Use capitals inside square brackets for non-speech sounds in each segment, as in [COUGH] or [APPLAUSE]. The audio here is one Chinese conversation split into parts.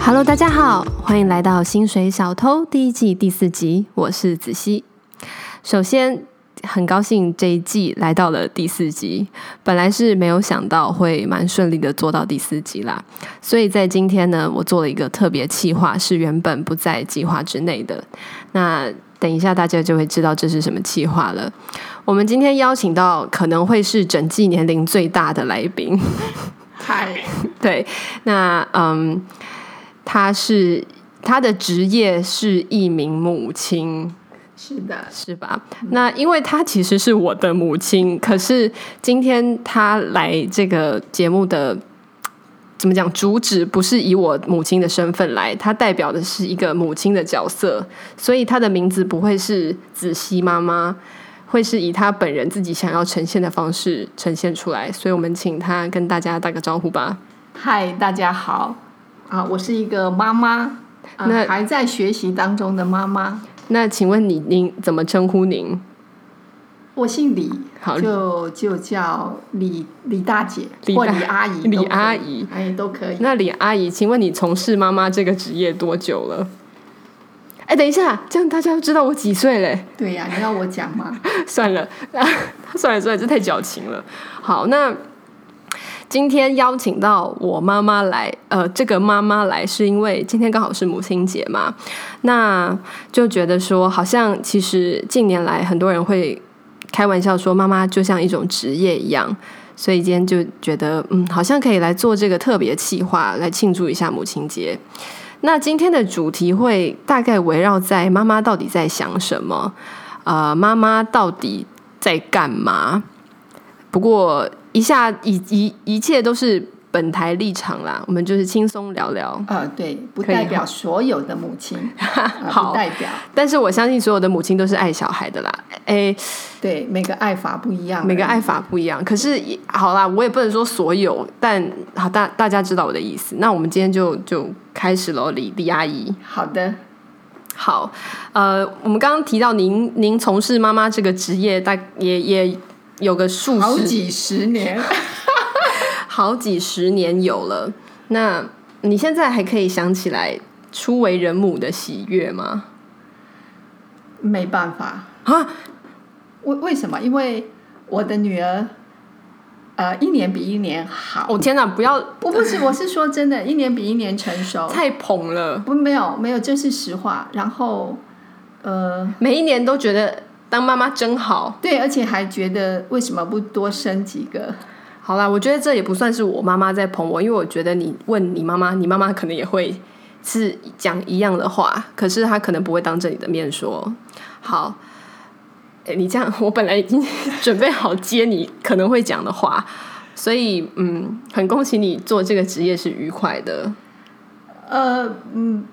Hello，大家好，欢迎来到《薪水小偷》第一季第四集，我是子熙。首先，很高兴这一季来到了第四集，本来是没有想到会蛮顺利的做到第四集啦，所以在今天呢，我做了一个特别企划，是原本不在计划之内的。那等一下大家就会知道这是什么计划了。我们今天邀请到可能会是整季年龄最大的来宾，嗨，[LAUGHS] 对，那嗯。他是他的职业是一名母亲，是的，是吧？那因为他其实是我的母亲，可是今天他来这个节目的怎么讲？主旨不是以我母亲的身份来，她代表的是一个母亲的角色，所以她的名字不会是子熙妈妈，会是以她本人自己想要呈现的方式呈现出来。所以我们请她跟大家打个招呼吧。嗨，大家好。啊，我是一个妈妈，呃、那还在学习当中的妈妈。那请问你，您怎么称呼您？我姓李，好，就就叫李李大姐李大或李阿姨，李阿姨，哎，都可以。那李阿姨，请问你从事妈妈这个职业多久了？哎，等一下，这样大家都知道我几岁嘞？对呀、啊，你要我讲吗？[LAUGHS] 算了，[LAUGHS] 算了，算了，这太矫情了。好，那。今天邀请到我妈妈来，呃，这个妈妈来是因为今天刚好是母亲节嘛，那就觉得说，好像其实近年来很多人会开玩笑说，妈妈就像一种职业一样，所以今天就觉得，嗯，好像可以来做这个特别企划来庆祝一下母亲节。那今天的主题会大概围绕在妈妈到底在想什么，呃，妈妈到底在干嘛？不过。一下一一一切都是本台立场啦，我们就是轻松聊聊。啊、呃，对，不代表所有的母亲，[LAUGHS] 好、呃、代表。但是我相信所有的母亲都是爱小孩的啦。哎，对，每个爱法不一样，每个爱法不一样。可是好啦，我也不能说所有，但好大大家知道我的意思。那我们今天就就开始喽，李李阿姨。好的，好，呃，我们刚刚提到您您从事妈妈这个职业，大也也。有个数十好几十年，[LAUGHS] 好几十年有了。那你现在还可以想起来初为人母的喜悦吗？没办法啊！为为什么？因为我的女儿，呃，一年比一年好。哦天哪！不要，我不是，我是说真的，一年比一年成熟。[LAUGHS] 太捧了！不，没有没有，这是实话。然后，呃，每一年都觉得。当妈妈真好，对，而且还觉得为什么不多生几个？好啦，我觉得这也不算是我妈妈在捧我，因为我觉得你问你妈妈，你妈妈可能也会是讲一样的话，可是她可能不会当着你的面说。好，哎，你这样，我本来已经 [LAUGHS] 准备好接你可能会讲的话，所以嗯，很恭喜你做这个职业是愉快的。呃，嗯。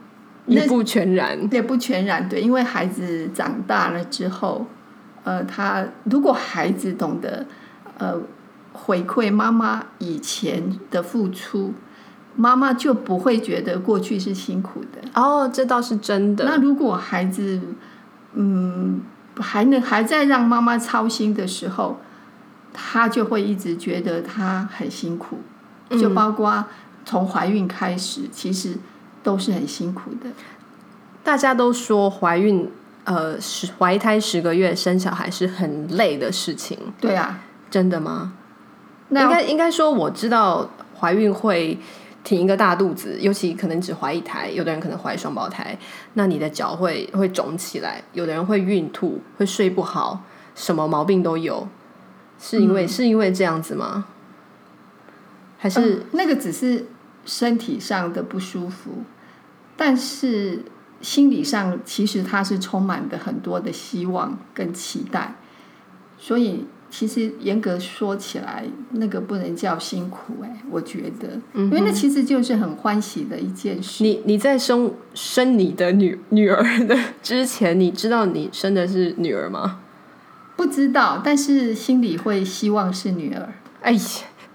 也不全然，也不全然，对，因为孩子长大了之后，呃，他如果孩子懂得呃回馈妈妈以前的付出，妈妈就不会觉得过去是辛苦的。哦，这倒是真的。那如果孩子嗯还能还在让妈妈操心的时候，她就会一直觉得她很辛苦，就包括从怀孕开始，其实。都是很辛苦的。大家都说怀孕，呃，十怀胎十个月生小孩是很累的事情。对啊，真的吗？那应该应该说，我知道怀孕会挺一个大肚子，尤其可能只怀一胎，有的人可能怀双胞胎，那你的脚会会肿起来，有的人会孕吐，会睡不好，什么毛病都有，是因为、嗯、是因为这样子吗？还是、嗯、那个只是身体上的不舒服？但是心理上，其实他是充满的很多的希望跟期待，所以其实严格说起来，那个不能叫辛苦哎，我觉得，因为那其实就是很欢喜的一件事。你你在生生你的女女儿的之前，你知道你生的是女儿吗？不知道，但是心里会希望是女儿。哎呀，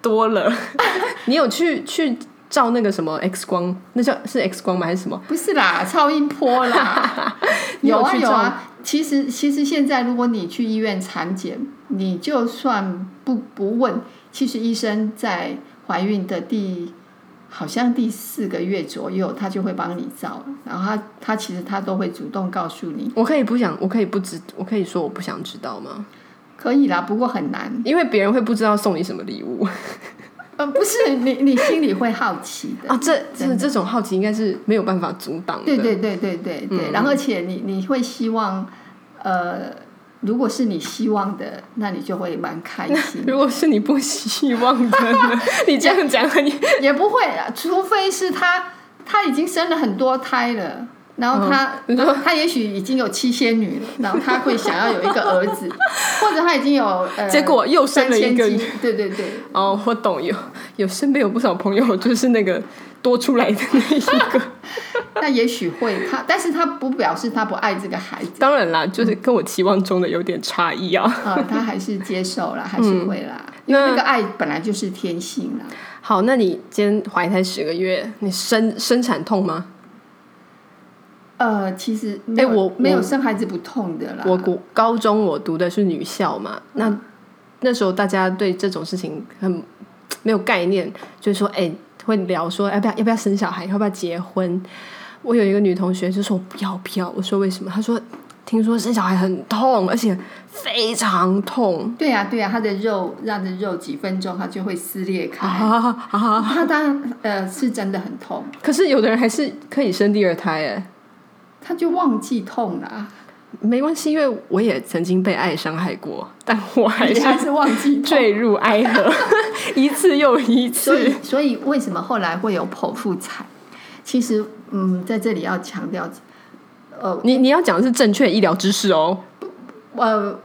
多了，[LAUGHS] 你有去去。照那个什么 X 光，那叫是 X 光吗？还是什么？不是啦，超音波啦。[LAUGHS] 有啊有啊，其实其实现在如果你去医院产检，你就算不不问，其实医生在怀孕的第好像第四个月左右，他就会帮你照，然后他他其实他都会主动告诉你。我可以不想，我可以不知，我可以说我不想知道吗？可以啦，不过很难，因为别人会不知道送你什么礼物。呃，不是你，你心里会好奇的啊。这这这种好奇应该是没有办法阻挡的。对对对对对对。嗯、然后，而且你你会希望，呃，如果是你希望的，那你就会蛮开心。[LAUGHS] 如果是你不希望的，你这样讲你 [LAUGHS] 也，也不会啊，除非是他他已经生了很多胎了。然后他，嗯、然后他也许已经有七仙女了，然后他会想要有一个儿子，[LAUGHS] 或者他已经有呃，结果又生了一个，对对对。哦，我懂，有有身边有不少朋友就是那个多出来的那一个。[LAUGHS] 那也许会他，但是他不表示他不爱这个孩子。当然啦，就是跟我期望中的有点差异啊。啊、嗯，他还是接受了，[LAUGHS] 还是会啦，嗯、因为那个爱本来就是天性啦。好，那你今天怀胎十个月，你生生产痛吗？呃，其实哎，我没有生孩子不痛的啦。我国高中我读的是女校嘛，那那时候大家对这种事情很没有概念，就是说，哎，会聊说要不要要不要生小孩，要不要结婚。我有一个女同学就说我不要不要，我说为什么？她说听说生小孩很痛，而且非常痛。对呀对呀，她的肉让的肉几分钟它就会撕裂开。她当然呃是真的很痛，可是有的人还是可以生第二胎哎。他就忘记痛了，没关系，因为我也曾经被爱伤害过，但我还是还是忘记坠入爱河，[LAUGHS] 一次又一次。所以，所以为什么后来会有剖腹产？其实，嗯，在这里要强调，呃，你你要讲的是正确医疗知识哦。呃，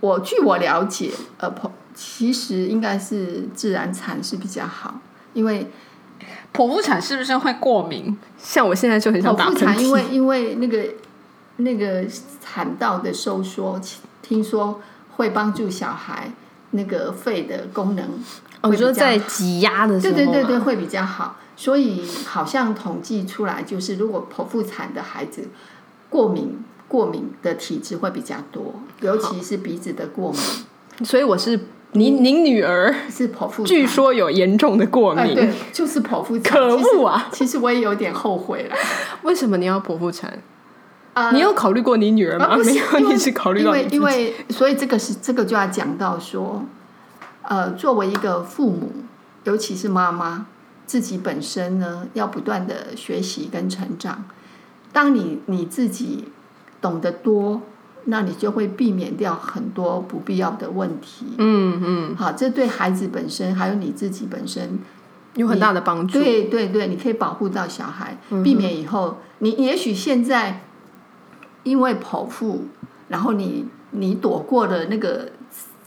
我据我了解，呃，剖其实应该是自然产是比较好，因为。剖腹产是不是会过敏？像我现在就很想打喷嚏。剖腹产因为因为那个那个产道的收缩，听说会帮助小孩那个肺的功能。我说在挤压的时候，对对对对，会比较好。所以好像统计出来，就是如果剖腹产的孩子过敏过敏的体质会比较多，尤其是鼻子的过敏。所以我是。您您女儿是剖腹产，据说有严重的过敏，对，就是剖腹产。可恶啊！其实我也有点后悔了。为什么你要剖腹产？你有考虑过你女儿吗？没有，你是考虑到因为因为所以这个是这个就要讲到说，呃，作为一个父母，尤其是妈妈自己本身呢，要不断的学习跟成长。当你你自己懂得多。那你就会避免掉很多不必要的问题。嗯嗯，好，这对孩子本身还有你自己本身有很大的帮助。对对对，你可以保护到小孩，避免以后你也许现在因为剖腹，然后你你躲过了那个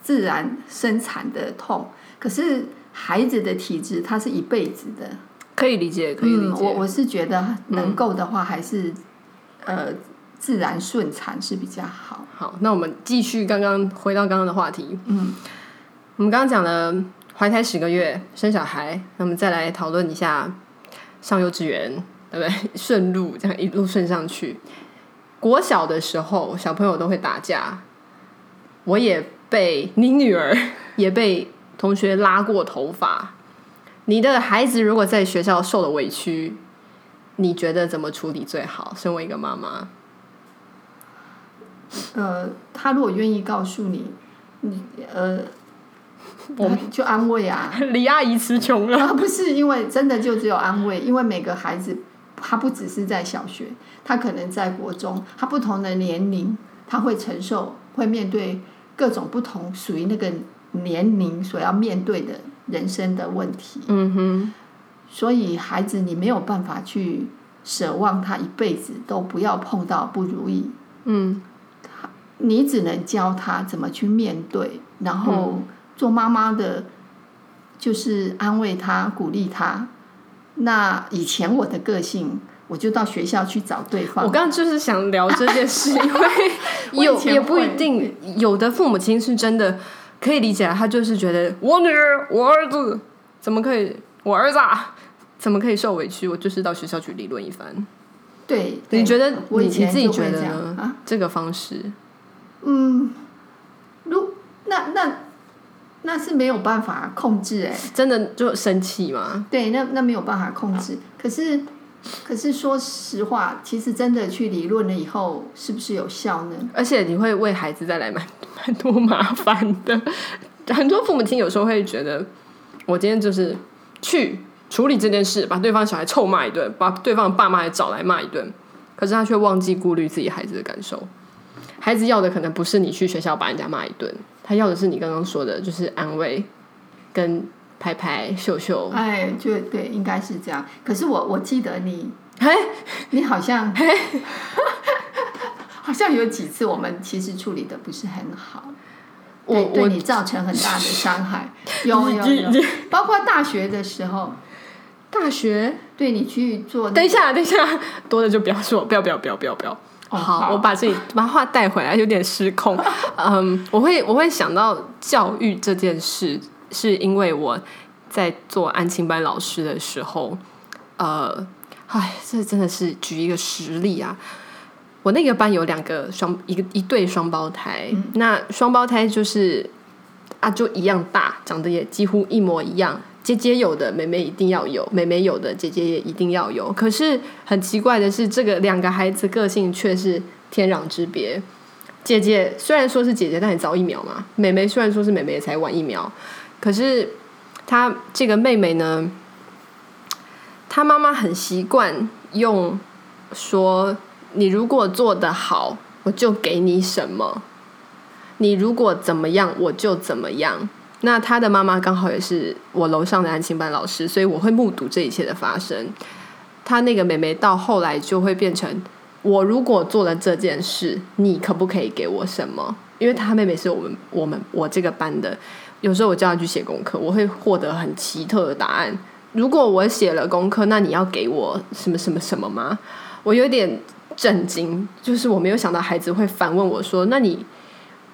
自然生产的痛，可是孩子的体质它是一辈子的，可以理解，可以理解。我我是觉得能够的话，还是呃。自然顺产是比较好。好，那我们继续刚刚回到刚刚的话题。嗯，我们刚刚讲了怀胎十个月生小孩，那我们再来讨论一下上幼稚园，对不对？[LAUGHS] 顺路这样一路顺上去。国小的时候，小朋友都会打架，我也被你女儿也被同学拉过头发。你的孩子如果在学校受了委屈，你觉得怎么处理最好？身为一个妈妈。呃，他如果愿意告诉你，你呃，我们就安慰啊。[LAUGHS] 李阿姨词穷了。啊，不是，因为真的就只有安慰，因为每个孩子，他不只是在小学，他可能在国中，他不同的年龄，他会承受，会面对各种不同属于那个年龄所要面对的人生的问题。嗯哼。所以孩子，你没有办法去奢望他一辈子都不要碰到不如意。嗯。你只能教他怎么去面对，然后做妈妈的，就是安慰他、鼓励他。那以前我的个性，我就到学校去找对方。我刚刚就是想聊这件事，因为 [LAUGHS] 有也不一定，有的父母亲是真的可以理解，他就是觉得我女儿、我儿子怎么可以，我儿子啊怎么可以受委屈，我就是到学校去理论一番。对，你觉得我以前你自己觉得呢？啊，这个方式，嗯，如那那那是没有办法控制哎，真的就生气吗？对，那那没有办法控制。可是可是说实话，其实真的去理论了以后，是不是有效呢？而且你会为孩子带来蛮蛮多麻烦的。[LAUGHS] 很多父母亲有时候会觉得，我今天就是去处理这件事，把对方小孩臭骂一顿，把对方的爸妈也找来骂一顿，可是他却忘记顾虑自己孩子的感受。孩子要的可能不是你去学校把人家骂一顿，他要的是你刚刚说的，就是安慰跟拍拍秀秀。哎，就对，应该是这样。可是我我记得你，[LAUGHS] 嘿，你好像，嘿，好像有几次我们其实处理的不是很好。我对，对你造成很大的伤害，[LAUGHS] 有有有，包括大学的时候，大学对你去做，等一下，等一下，多的就不要说，不要不要不要不要不要。哦、好，我把这里把话带回来，有点失控。[LAUGHS] 嗯，我会我会想到教育这件事，是因为我在做安亲班老师的时候，呃，哎，这真的是举一个实例啊。我那个班有两个双一个一对双胞胎，嗯、那双胞胎就是啊，就一样大，长得也几乎一模一样。姐姐有的，妹妹一定要有；妹妹有的，姐姐也一定要有。可是很奇怪的是，这个两个孩子个性却是天壤之别。姐姐虽然说是姐姐，但也早一秒嘛。妹妹虽然说是妹妹，也才晚一秒。可是她这个妹妹呢，她妈妈很习惯用说。你如果做得好，我就给你什么；你如果怎么样，我就怎么样。那他的妈妈刚好也是我楼上的安亲班老师，所以我会目睹这一切的发生。他那个妹妹到后来就会变成：我如果做了这件事，你可不可以给我什么？因为他妹妹是我们我们我这个班的，有时候我叫他去写功课，我会获得很奇特的答案。如果我写了功课，那你要给我什么什么什么吗？我有点。震惊，就是我没有想到孩子会反问我说：“那你，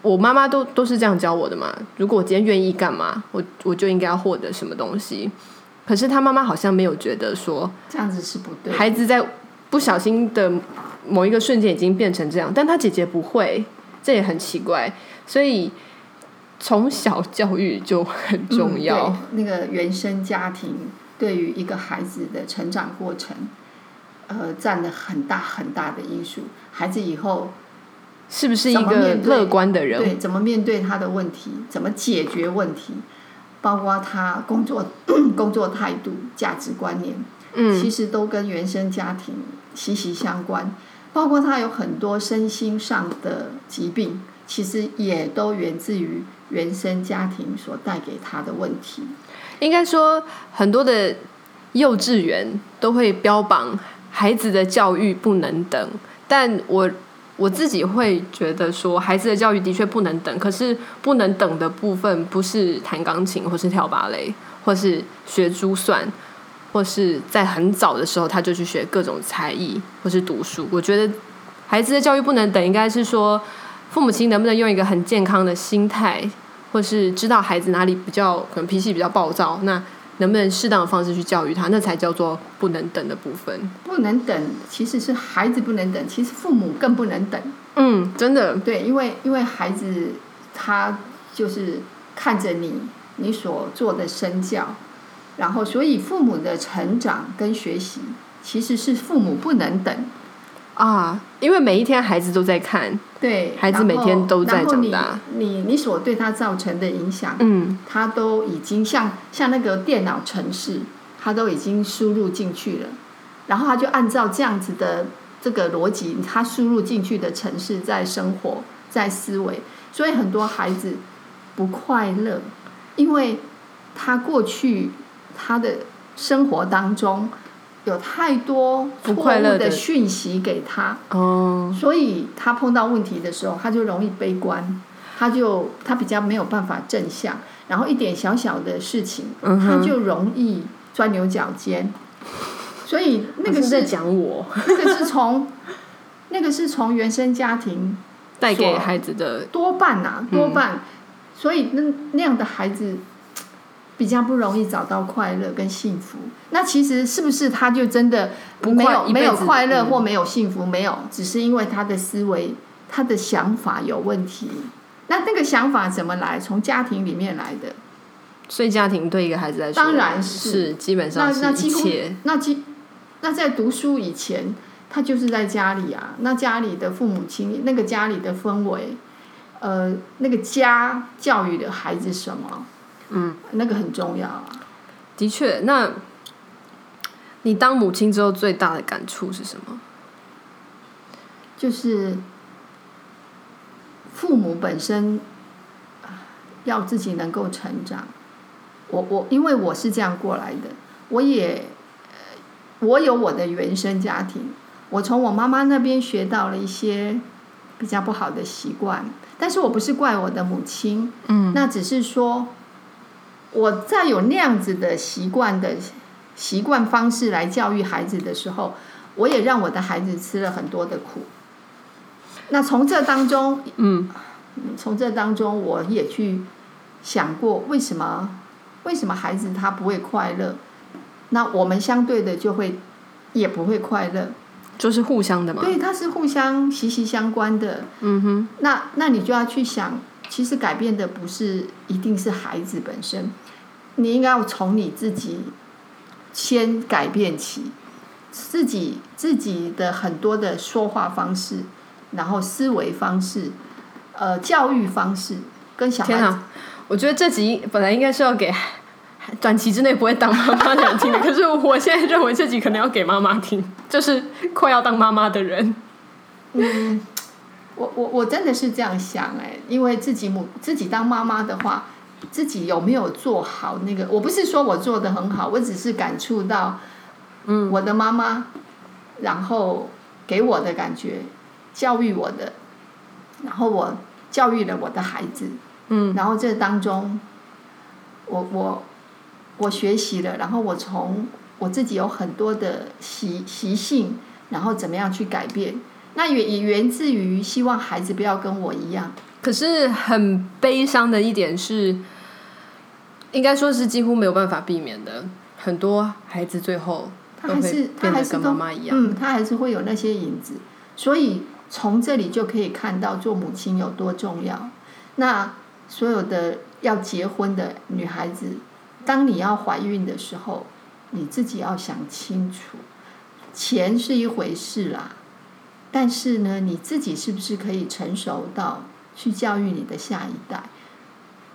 我妈妈都都是这样教我的嘛？如果我今天愿意干嘛，我我就应该要获得什么东西。”可是他妈妈好像没有觉得说这样子是不对。孩子在不小心的某一个瞬间已经变成这样，但他姐姐不会，这也很奇怪。所以从小教育就很重要。嗯，那个原生家庭对于一个孩子的成长过程。呃，占了很大很大的因素。孩子以后是不是一个乐观的人？对，怎么面对他的问题？怎么解决问题？包括他工作、[CLEARS THROAT] 工作态度、价值观念，嗯，其实都跟原生家庭息息相关。包括他有很多身心上的疾病，其实也都源自于原生家庭所带给他的问题。应该说，很多的幼稚园都会标榜。孩子的教育不能等，但我我自己会觉得说，孩子的教育的确不能等。可是不能等的部分，不是弹钢琴，或是跳芭蕾，或是学珠算，或是在很早的时候他就去学各种才艺，或是读书。我觉得孩子的教育不能等，应该是说父母亲能不能用一个很健康的心态，或是知道孩子哪里比较可能脾气比较暴躁，那。能不能适当的方式去教育他，那才叫做不能等的部分。不能等，其实是孩子不能等，其实父母更不能等。嗯，真的。对，因为因为孩子他就是看着你你所做的身教，然后所以父母的成长跟学习其实是父母不能等。啊，因为每一天孩子都在看，对，孩子每天都在长大，你你，你所对他造成的影响，嗯，他都已经像像那个电脑程式，他都已经输入进去了，然后他就按照这样子的这个逻辑，他输入进去的城市在生活，在思维，所以很多孩子不快乐，因为他过去他的生活当中。有太多错误的讯息给他，哦，所以他碰到问题的时候，他就容易悲观，他就他比较没有办法正向，然后一点小小的事情，他就容易钻牛角尖。所以那个是在讲我，那个是从那个是从原生家庭带给孩子的多半呐，多半，所以那那样的孩子比较不容易找到快乐跟幸福。那其实是不是他就真的没有没有快乐或没有幸福？没有，只是因为他的思维、他的想法有问题。那那个想法怎么来？从家庭里面来的。所以家庭对一个孩子来说，当然是，是基本上是一切。那几那在读书以前，他就是在家里啊。那家里的父母亲，那个家里的氛围，呃，那个家教育的孩子什么？嗯，那个很重要啊。的确，那你当母亲之后最大的感触是什么？就是。父母本身要自己能够成长，我我因为我是这样过来的，我也我有我的原生家庭，我从我妈妈那边学到了一些比较不好的习惯，但是我不是怪我的母亲，嗯，那只是说我在有那样子的习惯的习惯方式来教育孩子的时候，我也让我的孩子吃了很多的苦。那从这当中，嗯，从这当中，我也去想过，为什么为什么孩子他不会快乐？那我们相对的就会也不会快乐，就是互相的嘛。对，它是互相息息相关的。嗯哼。那那你就要去想，其实改变的不是一定是孩子本身，你应该要从你自己先改变起，自己自己的很多的说话方式。然后思维方式，呃，教育方式跟小孩子。天啊，我觉得这集本来应该是要给 [LAUGHS] 短期之内不会当妈妈的人听的，[LAUGHS] 可是我现在认为这集可能要给妈妈听，就是快要当妈妈的人。嗯，我我我真的是这样想哎，因为自己母自己当妈妈的话，自己有没有做好那个？我不是说我做的很好，我只是感触到，嗯，我的妈妈，然后给我的感觉。教育我的，然后我教育了我的孩子，嗯，然后这当中，我我我学习了，然后我从我自己有很多的习习性，然后怎么样去改变，那也也源自于希望孩子不要跟我一样。可是很悲伤的一点是，应该说是几乎没有办法避免的，很多孩子最后他还是他还是跟妈妈一样，嗯，他还是会有那些影子，所以。从这里就可以看到做母亲有多重要。那所有的要结婚的女孩子，当你要怀孕的时候，你自己要想清楚，钱是一回事啦，但是呢，你自己是不是可以成熟到去教育你的下一代？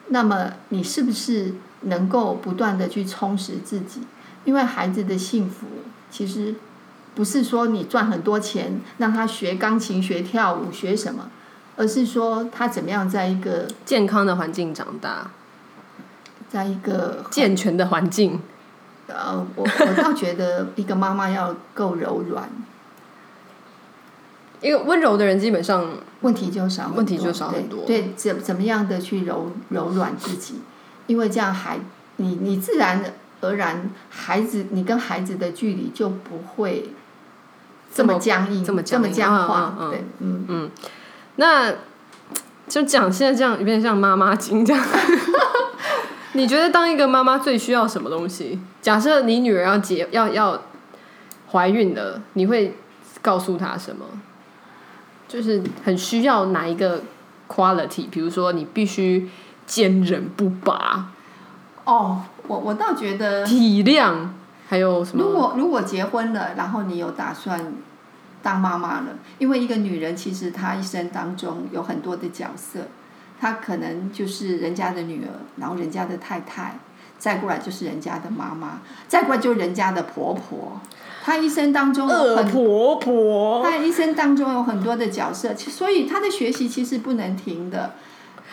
那么你是不是能够不断的去充实自己？因为孩子的幸福其实。不是说你赚很多钱让他学钢琴、学跳舞、学什么，而是说他怎么样在一个健康的环境长大，在一个健全的环境。呃，我我倒觉得一个妈妈要够柔软，一个温柔的人基本上问题就少，问题就少很多。对，对，怎怎么样的去柔柔软自己，因为这样孩你你自然而然孩子你跟孩子的距离就不会。这么僵硬，这么这么僵化，嗯、对，嗯嗯，那就讲现在这样有点像妈妈经这样。[LAUGHS] 你觉得当一个妈妈最需要什么东西？假设你女儿要结要要怀孕了，你会告诉她什么？就是很需要哪一个 quality？比如说你必须坚韧不拔。哦，我我倒觉得体谅。还有什么？如果如果结婚了，然后你有打算当妈妈了，因为一个女人其实她一生当中有很多的角色，她可能就是人家的女儿，然后人家的太太，再过来就是人家的妈妈，再过来就是人家的婆婆。她一生当中有很婆婆，她一生当中有很多的角色，所以她的学习其实不能停的。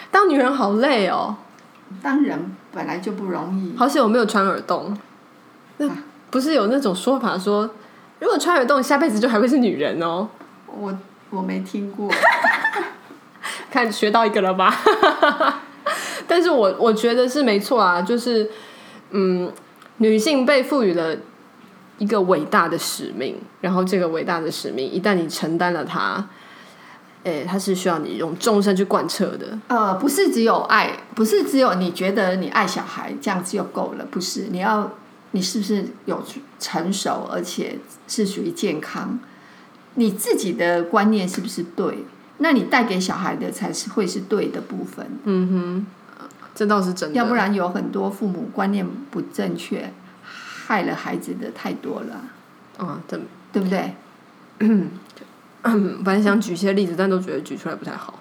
当女人好累哦，当人本来就不容易。好险我没有穿耳洞。那不是有那种说法说，如果穿耳洞，下辈子就还会是女人哦？我我没听过，[LAUGHS] 看学到一个了吧？[LAUGHS] 但是我我觉得是没错啊，就是嗯，女性被赋予了一个伟大的使命，然后这个伟大的使命，一旦你承担了它，诶，它是需要你用终身去贯彻的。呃，不是只有爱，不是只有你觉得你爱小孩这样子就够了，不是？你要你是不是有成熟，而且是属于健康？你自己的观念是不是对？那你带给小孩的才是会是对的部分。嗯哼，这倒是真的。要不然有很多父母观念不正确，害了孩子的太多了。啊，对，对不对？嗯。嗯，本来想举一些例子，但都觉得举出来不太好。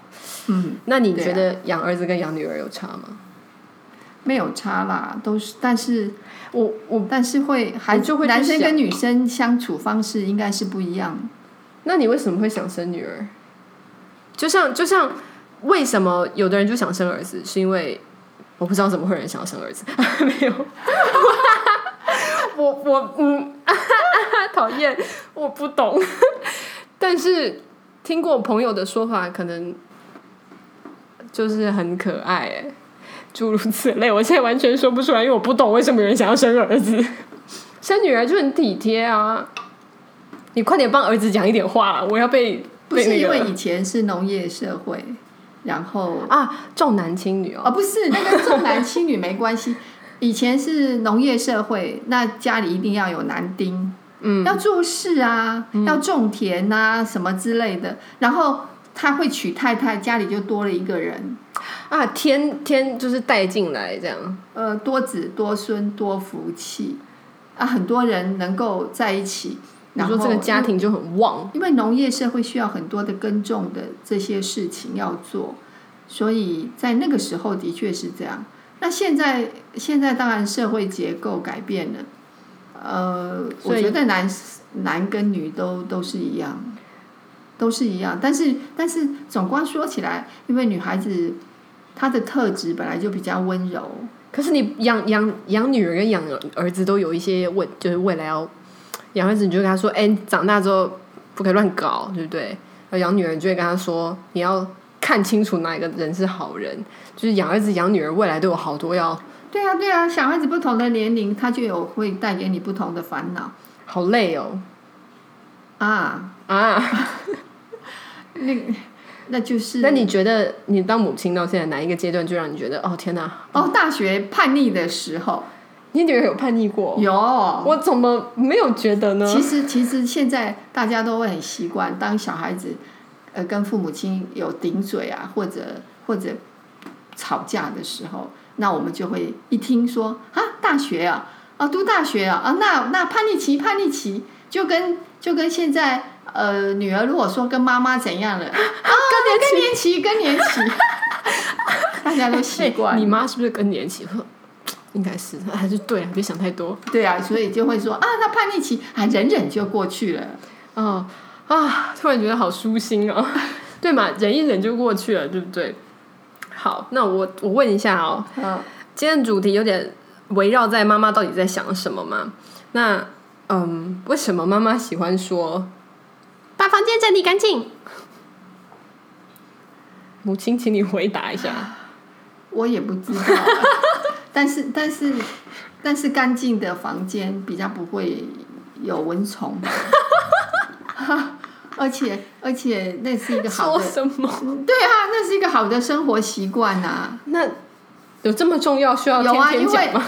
嗯，那你觉得养儿子跟养女儿有差吗？没有差啦，都是，但是我我但是会还就会男生跟女生相处方式应该是不一样。那你为什么会想生女儿？就像就像为什么有的人就想生儿子，是因为我不知道怎么会有人想要生儿子，[LAUGHS] 没有。[LAUGHS] 我我嗯，[LAUGHS] 讨厌，我不懂。但是听过朋友的说法，可能就是很可爱哎，诸如此类。我现在完全说不出来，因为我不懂为什么有人想要生儿子。生女儿就很体贴啊！你快点帮儿子讲一点话，我要被。不是因为以前是农业社会，然后啊重男轻女哦，啊不是那跟重男轻女没关系。以前是农业社会，那家里一定要有男丁。嗯，要做事啊，嗯、要种田啊，什么之类的。然后他会娶太太，家里就多了一个人啊，天天就是带进来这样。呃，多子多孙多福气啊，很多人能够在一起，然后这个家庭就很旺。因为农业社会需要很多的耕种的这些事情要做，所以在那个时候的确是这样。那现在现在当然社会结构改变了。呃，我觉得男男跟女都都是一样，都是一样。但是但是总观说起来，因为女孩子她的特质本来就比较温柔。可是你养养养女儿跟养儿子都有一些问，就是未来要养儿子，你就跟他说：“哎、欸，长大之后不可以乱搞，对不对？”而养女儿就会跟他说：“你要看清楚哪一个人是好人。”就是养儿子养女儿，未来都有好多要。对啊，对啊，小孩子不同的年龄，他就有会带给你不同的烦恼，好累哦。啊啊，[LAUGHS] 那那就是。那你觉得你当母亲到现在哪一个阶段就让你觉得哦天哪？哦，大学叛逆的时候，你女儿有叛逆过？有，我怎么没有觉得呢？其实其实现在大家都会很习惯，当小孩子呃跟父母亲有顶嘴啊，或者或者吵架的时候。那我们就会一听说啊，大学啊，啊，读大学啊，啊，那那叛逆期，叛逆期，就跟就跟现在呃，女儿如果说跟妈妈怎样了，[LAUGHS] 啊，更年期，更年期，[LAUGHS] 大家都习惯。你妈是不是更年期？应该是，还是对啊，别想太多。对啊，所以就会说啊，那叛逆期，啊忍忍就过去了。哦啊，突然觉得好舒心哦，[LAUGHS] 对嘛，忍一忍就过去了，对不对？好，那我我问一下哦，嗯，今天的主题有点围绕在妈妈到底在想什么嘛？那嗯，为什么妈妈喜欢说把房间整理干净？[LAUGHS] 母亲，请你回答一下。[LAUGHS] 我也不知道，但是但是但是干净的房间比较不会有蚊虫。而且而且那是一个好的，[LAUGHS] 什么？对啊，那是一个好的生活习惯呐。那有这么重要需要天天讲吗？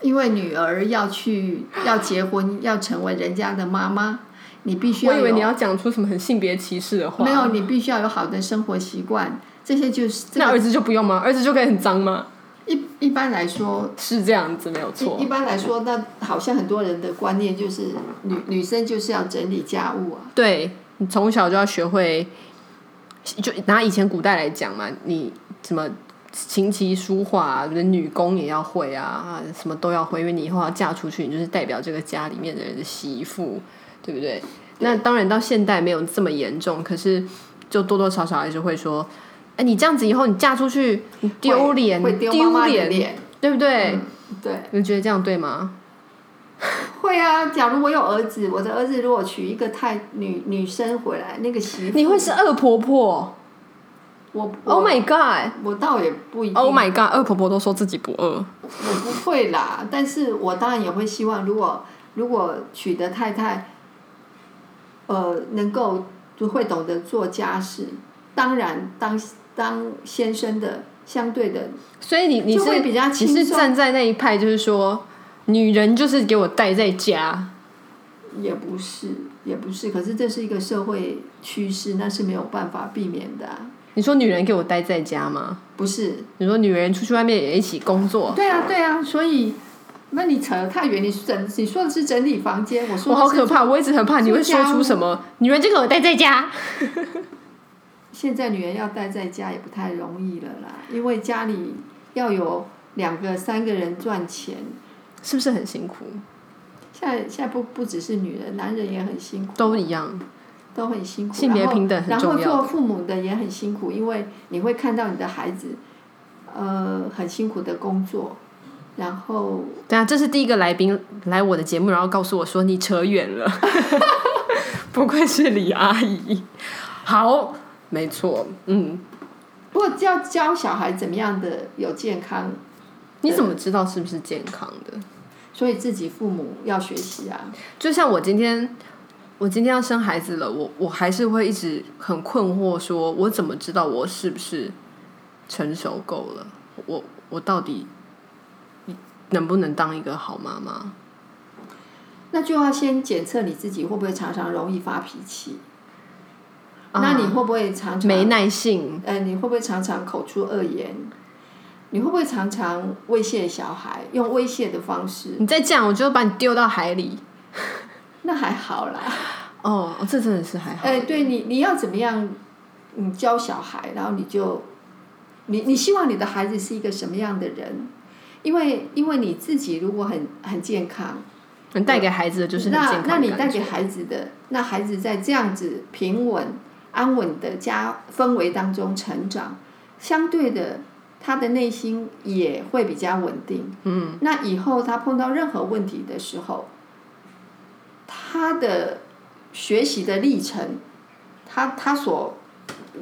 因为 [LAUGHS] 女儿要去要结婚，要成为人家的妈妈，你必须要。我以为你要讲出什么很性别歧视的话。没有，你必须要有好的生活习惯。这些就是、那儿子就不用吗？儿子就可以很脏吗？一一般来说是这样子，没有错。一般来说，那好像很多人的观念就是女女生就是要整理家务啊。对，你从小就要学会，就拿以前古代来讲嘛，你什么琴棋书画啊，女工也要会啊，什么都要会，因为你以后要嫁出去，你就是代表这个家里面的人的媳妇，对不对？对。那当然到现代没有这么严重，可是就多多少少还是会说。哎，你这样子以后你嫁出去，你丢脸，丢脸，对不对？嗯，对，你觉得这样对吗？[LAUGHS] 会啊，假如我有儿子，我的儿子如果娶一个太女女生回来，那个媳妇，你会是恶婆婆。我，我，Oh my God，我倒也不一定。Oh my God，恶婆婆都说自己不饿。我不会啦，但是我当然也会希望，如果如果娶的太太，呃，能够就会懂得做家事。当然，当当先生的相对的，所以你你是你是站在那一派，就是说女人就是给我待在家，也不是也不是，可是这是一个社会趋势，那是没有办法避免的啊。你说女人给我待在家吗？不是，你说女人出去外面也一起工作？对啊，对啊，所以。那你扯得太远，你整你说的是整理房间，我说我好可怕，我一直很怕你会说出什么女人就给我待在家。[LAUGHS] 现在女人要待在家也不太容易了啦，因为家里要有两个三个人赚钱，是不是很辛苦？现在现在不不只是女人，男人也很辛苦，都一样，都很辛苦。性别平等很重要。然后做父母的也很辛苦，因为你会看到你的孩子，呃，很辛苦的工作。然后，对啊，这是第一个来宾来我的节目，然后告诉我说你扯远了，[LAUGHS] 不愧是李阿姨。好，没错，嗯。不过要教小孩怎么样的有健康，你怎么知道是不是健康的？所以自己父母要学习啊。就像我今天，我今天要生孩子了，我我还是会一直很困惑，说我怎么知道我是不是成熟够了？我我到底？能不能当一个好妈妈？那就要先检测你自己会不会常常容易发脾气。啊、那你会不会常常没耐性？呃，你会不会常常口出恶言？你会不会常常威胁小孩，用威胁的方式？你再这样，我就把你丢到海里。[LAUGHS] 那还好啦。哦，这真的是还好。哎、呃，对你，你要怎么样？你教小孩，然后你就，你你希望你的孩子是一个什么样的人？因为，因为你自己如果很很健康，能带给孩子的就是很健康。那那你带给孩子的，那孩子在这样子平稳、安稳的家氛围当中成长，相对的，他的内心也会比较稳定。嗯。那以后他碰到任何问题的时候，他的学习的历程，他他所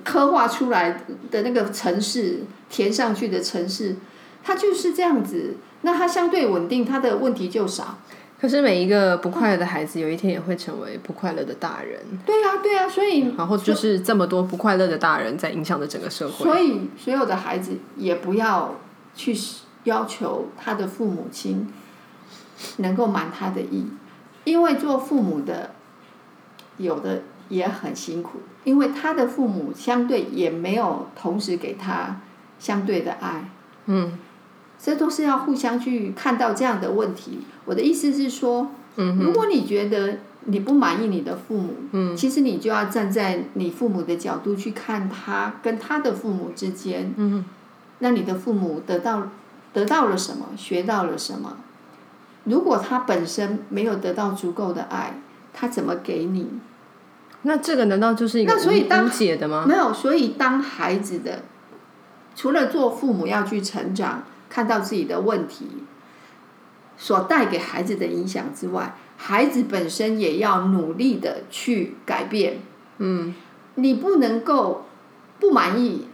刻画出来的那个城市，填上去的城市。他就是这样子，那他相对稳定，他的问题就少。可是每一个不快乐的孩子，有一天也会成为不快乐的大人。对啊，对啊，所以然后就是这么多不快乐的大人在影响着整个社会。所以所有的孩子也不要去要求他的父母亲能够满他的意，因为做父母的有的也很辛苦，因为他的父母相对也没有同时给他相对的爱。嗯。这都是要互相去看到这样的问题。我的意思是说，嗯，如果你觉得你不满意你的父母，嗯，其实你就要站在你父母的角度去看他跟他的父母之间，嗯，那你的父母得到得到了什么，学到了什么？如果他本身没有得到足够的爱，他怎么给你？那这个难道就是一个无解的吗？没有，所以当孩子的除了做父母要去成长。看到自己的问题所带给孩子的影响之外，孩子本身也要努力的去改变。嗯，你不能够不满意，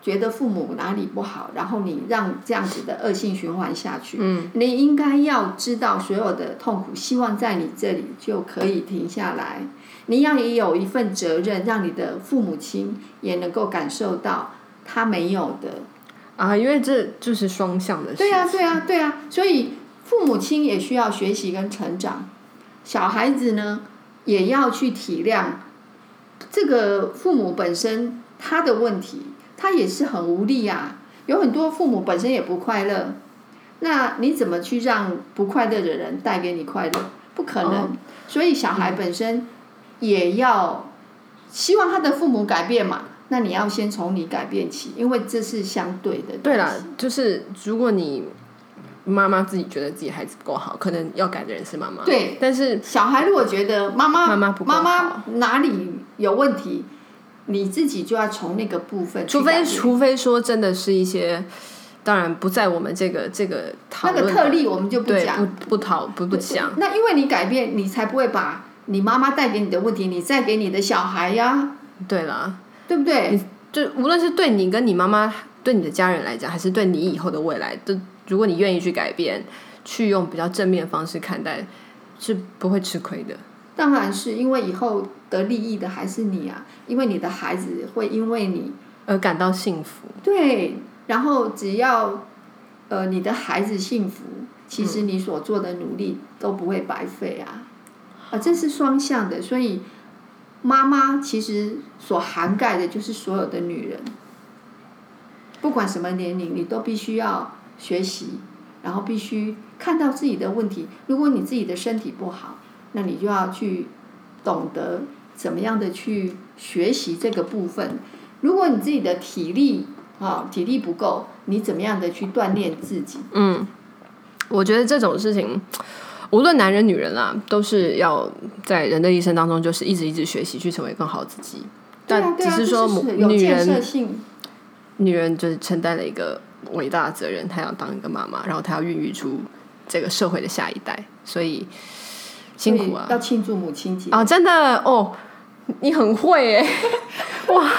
觉得父母哪里不好，然后你让这样子的恶性循环下去。嗯，你应该要知道所有的痛苦，希望在你这里就可以停下来。你要也有一份责任，让你的父母亲也能够感受到他没有的。啊，因为这就是双向的事。对呀，对呀，对呀，所以父母亲也需要学习跟成长，小孩子呢也要去体谅这个父母本身他的问题，他也是很无力啊。有很多父母本身也不快乐，那你怎么去让不快乐的人带给你快乐？不可能。哦，所以小孩本身也要希望他的父母改变嘛。那你要先从你改变起，因为这是相对的。对啦，就是如果你妈妈自己觉得自己孩子不够好，可能要改的人是妈妈。对，但是小孩如果觉得妈妈妈妈不够好，妈妈哪里有问题，你自己就要从那个部分。除非除非说真的是一些，当然不在我们这个这个讨论那个特例，我们就不讲，不不讨不不讲。那因为你改变，你才不会把你妈妈带给你的问题，你再给你的小孩呀。对啦。对不对？就无论是对你跟你妈妈、对你的家人来讲，还是对你以后的未来，都如果你愿意去改变，去用比较正面的方式看待，是不会吃亏的。当然是因为以后得利益的还是你啊，因为你的孩子会因为你而感到幸福。对，然后只要呃你的孩子幸福，其实你所做的努力都不会白费啊。啊、呃，这是双向的，所以妈妈其实所涵盖的就是所有的女人，不管什么年龄，你都必须要学习，然后必须看到自己的问题。如果你自己的身体不好，那你就要去懂得怎么样的去学习这个部分。如果你自己的体力啊体力不够，你怎么样的去锻炼自己？嗯，我觉得这种事情，无论男人女人啦，都是要在人的一生当中，就是一直一直学习，去成为更好自己。但只是说，女人，女人就是承担了一个伟大的责任，她要当一个妈妈，然后她要孕育出这个社会的下一代，所以。辛苦啊！要庆祝母亲节啊！真的哦，你很会哎，[LAUGHS] 哇，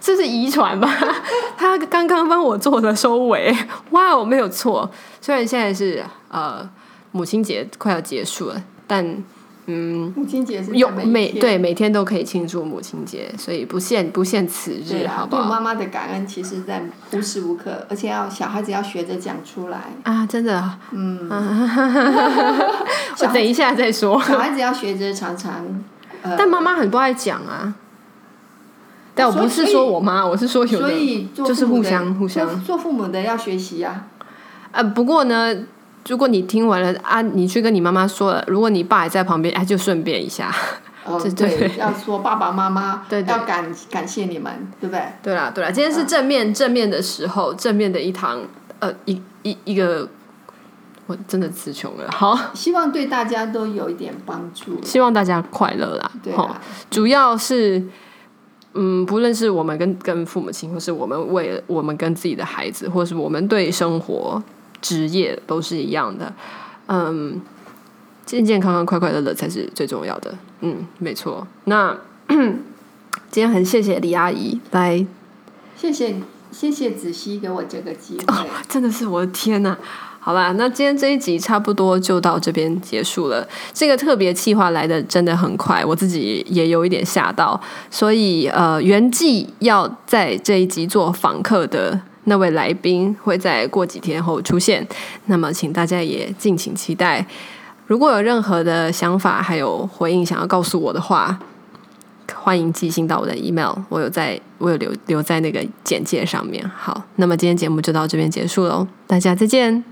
这是遗传吧？[LAUGHS] 他刚刚帮我做的收尾，哇，我没有错。虽然现在是呃母亲节快要结束了，但。嗯，母亲节是有每对每天都可以庆祝母亲节，所以不限不限此日，啊、好不好？对妈妈的感恩，其实在无时无刻，而且要小孩子要学着讲出来啊！真的，嗯，[LAUGHS] 我等一下再说。小孩子要学着常常，呃、但妈妈很不爱讲啊。但我不是说我妈，我是说有的，所以就是互相互相做父母的要学习啊。呃，不过呢。如果你听完了啊，你去跟你妈妈说了，如果你爸也在旁边，哎，就顺便一下，哦，[LAUGHS] 对，要说爸爸妈妈，对，对，要感感谢你们，对不对？对啦，对啦，今天是正面、嗯、正面的时候，正面的一堂，呃，一一一个，我真的词穷了，好，希望对大家都有一点帮助，希望大家快乐啦，对啦，主要是，嗯，不论是我们跟跟父母亲，或是我们为了我们跟自己的孩子，或是我们对生活。职业都是一样的，嗯，健健康康、快快乐乐才是最重要的。嗯，没错。那 [COUGHS] 今天很谢谢李阿姨来，谢谢谢谢子熙给我这个机会，哦，真的是我的天哪！好吧，那今天这一集差不多就到这边结束了。这个特别企划来的真的很快，我自己也有一点吓到，所以呃，原计要在这一集做访客的。那位来宾会在过几天后出现，那么请大家也敬请期待。如果有任何的想法还有回应想要告诉我的话，欢迎寄信到我的 email，我有在，我有留留在那个简介上面。好，那么今天节目就到这边结束喽，大家再见。